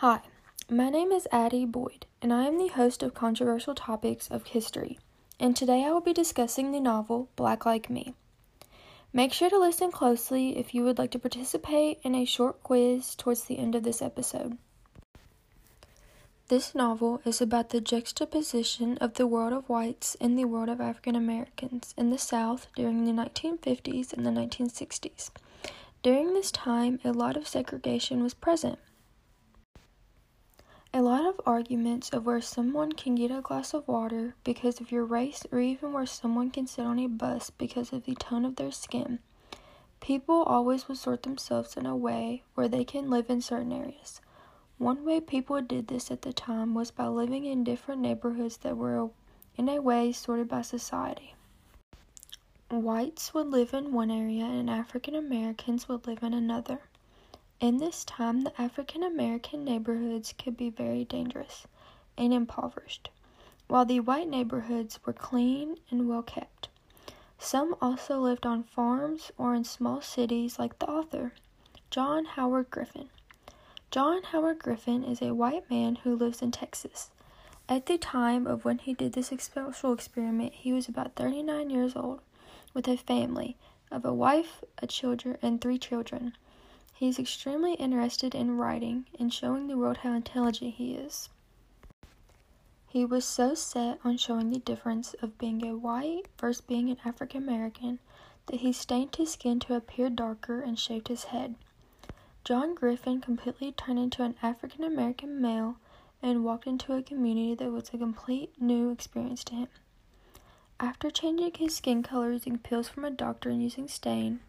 Hi, my name is Addie Boyd, and I am the host of Controversial Topics of History, and today I will be discussing the novel Black Like Me. Make sure to listen closely if you would like to participate in a short quiz towards the end of this episode. This novel is about the juxtaposition of the world of whites and the world of African Americans in the South during the 1950s and the 1960s. During this time, a lot of segregation was present. Lot of arguments of where someone can get a glass of water because of your race, or even where someone can sit on a bus because of the tone of their skin. People always would sort themselves in a way where they can live in certain areas. One way people did this at the time was by living in different neighborhoods that were, in a way, sorted by society. Whites would live in one area and African Americans would live in another. In this time, the African American neighborhoods could be very dangerous and impoverished, while the white neighborhoods were clean and well kept. Some also lived on farms or in small cities like the author, John Howard Griffin. John Howard Griffin is a white man who lives in Texas. At the time of when he did this special experiment, he was about 39 years old with a family of a wife, a children, and three children. He is extremely interested in writing and showing the world how intelligent he is. He was so set on showing the difference of being a white versus being an African American that he stained his skin to appear darker and shaved his head. John Griffin completely turned into an African American male and walked into a community that was a complete new experience to him. After changing his skin color using pills from a doctor and using stain,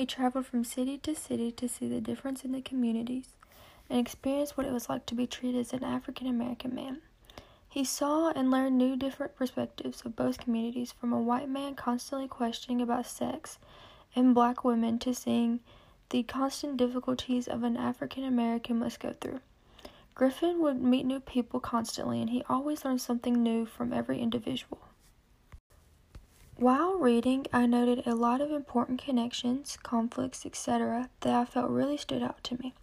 he traveled from city to city to see the difference in the communities and experience what it was like to be treated as an African American man. He saw and learned new different perspectives of both communities from a white man constantly questioning about sex and black women to seeing the constant difficulties of an African American must go through. Griffin would meet new people constantly and he always learned something new from every individual. While reading, I noted a lot of important connections, conflicts, etc., that I felt really stood out to me.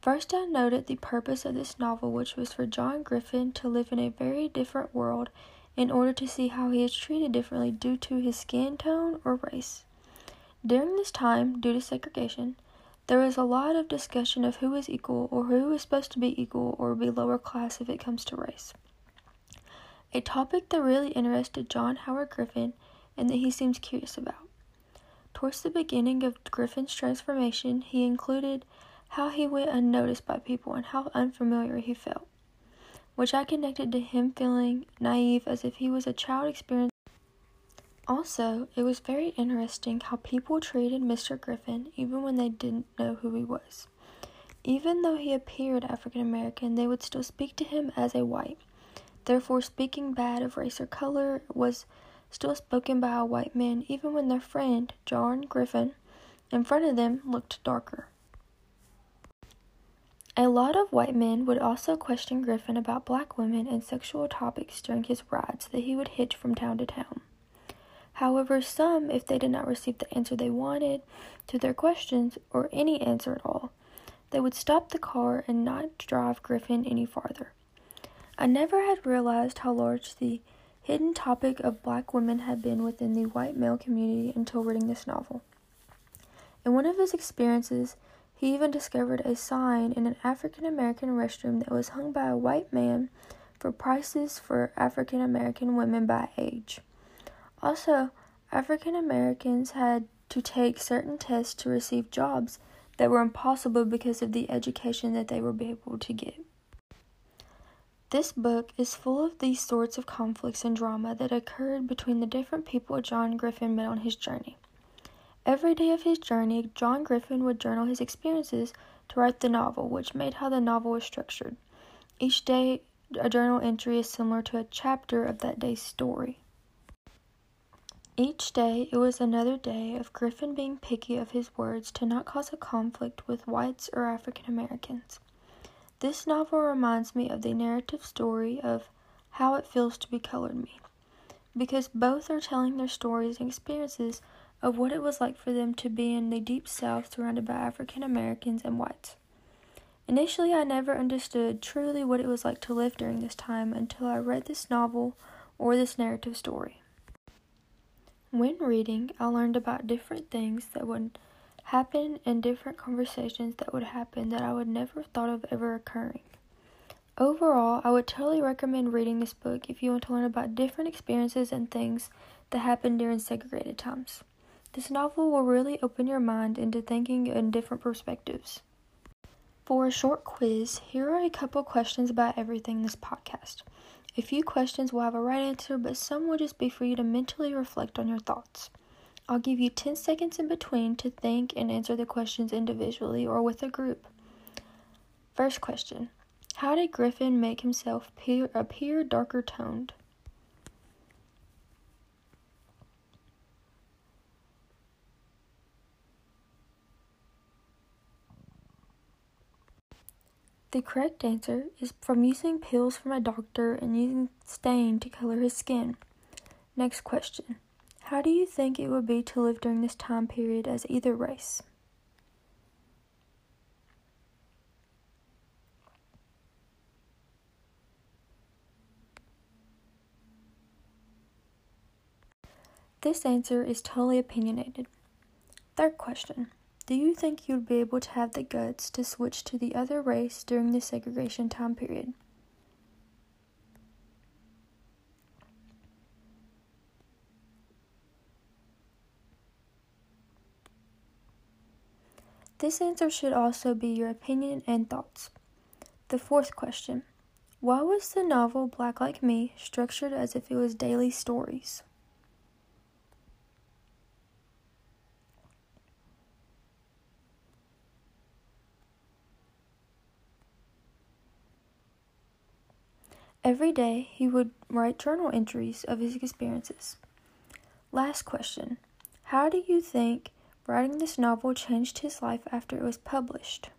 First, I noted the purpose of this novel, which was for John Griffin to live in a very different world in order to see how he is treated differently due to his skin tone or race. During this time, due to segregation, there was a lot of discussion of who is equal or who is supposed to be equal or be lower class if it comes to race. A topic that really interested John Howard Griffin and that he seems curious about. Towards the beginning of Griffin's transformation, he included how he went unnoticed by people and how unfamiliar he felt, which I connected to him feeling naive as if he was a child experiencing. Also, it was very interesting how people treated Mr. Griffin even when they didn't know who he was. Even though he appeared African American, they would still speak to him as a white. Therefore, speaking bad of race or color was still spoken by a white man, even when their friend, John Griffin, in front of them looked darker. A lot of white men would also question Griffin about black women and sexual topics during his rides that he would hitch from town to town. However, some, if they did not receive the answer they wanted to their questions or any answer at all, they would stop the car and not drive Griffin any farther. I never had realized how large the hidden topic of black women had been within the white male community until reading this novel. In one of his experiences, he even discovered a sign in an African American restroom that was hung by a white man for prices for African American women by age. Also, African Americans had to take certain tests to receive jobs that were impossible because of the education that they were able to get. This book is full of these sorts of conflicts and drama that occurred between the different people John Griffin met on his journey. Every day of his journey, John Griffin would journal his experiences to write the novel, which made how the novel was structured. Each day, a journal entry is similar to a chapter of that day's story. Each day, it was another day of Griffin being picky of his words to not cause a conflict with whites or African Americans. This novel reminds me of the narrative story of How It Feels to Be Colored Me, because both are telling their stories and experiences of what it was like for them to be in the deep south surrounded by African Americans and whites. Initially, I never understood truly what it was like to live during this time until I read this novel or this narrative story. When reading, I learned about different things that would happen and different conversations that would happen that I would never have thought of ever occurring. Overall, I would totally recommend reading this book if you want to learn about different experiences and things that happened during segregated times. This novel will really open your mind into thinking in different perspectives. For a short quiz, here are a couple questions about everything in this podcast. A few questions will have a right answer, but some will just be for you to mentally reflect on your thoughts. I'll give you 10 seconds in between to think and answer the questions individually or with a group. First question How did Griffin make himself appear, appear darker toned? The correct answer is from using pills from a doctor and using stain to color his skin. Next question. How do you think it would be to live during this time period as either race? This answer is totally opinionated. Third question. Do you think you'd be able to have the guts to switch to the other race during the segregation time period? This answer should also be your opinion and thoughts. The fourth question Why was the novel Black Like Me structured as if it was daily stories? Every day he would write journal entries of his experiences. Last question How do you think writing this novel changed his life after it was published?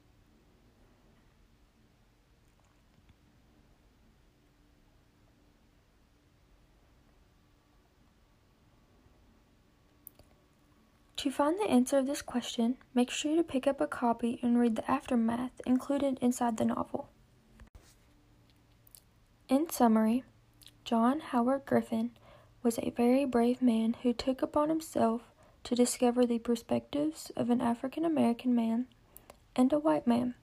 To find the answer of this question, make sure to pick up a copy and read the aftermath included inside the novel. In summary, John Howard Griffin was a very brave man who took upon himself to discover the perspectives of an African American man and a white man.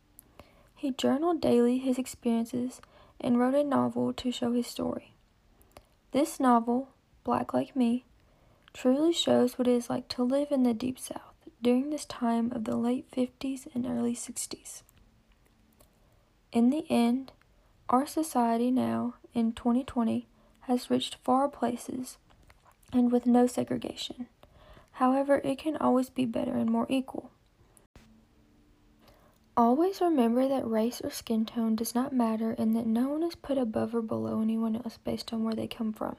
He journaled daily his experiences and wrote a novel to show his story. This novel, Black Like Me, truly shows what it is like to live in the Deep South during this time of the late 50s and early 60s. In the end, our society now, in 2020, has reached far places and with no segregation. However, it can always be better and more equal. Always remember that race or skin tone does not matter and that no one is put above or below anyone else based on where they come from.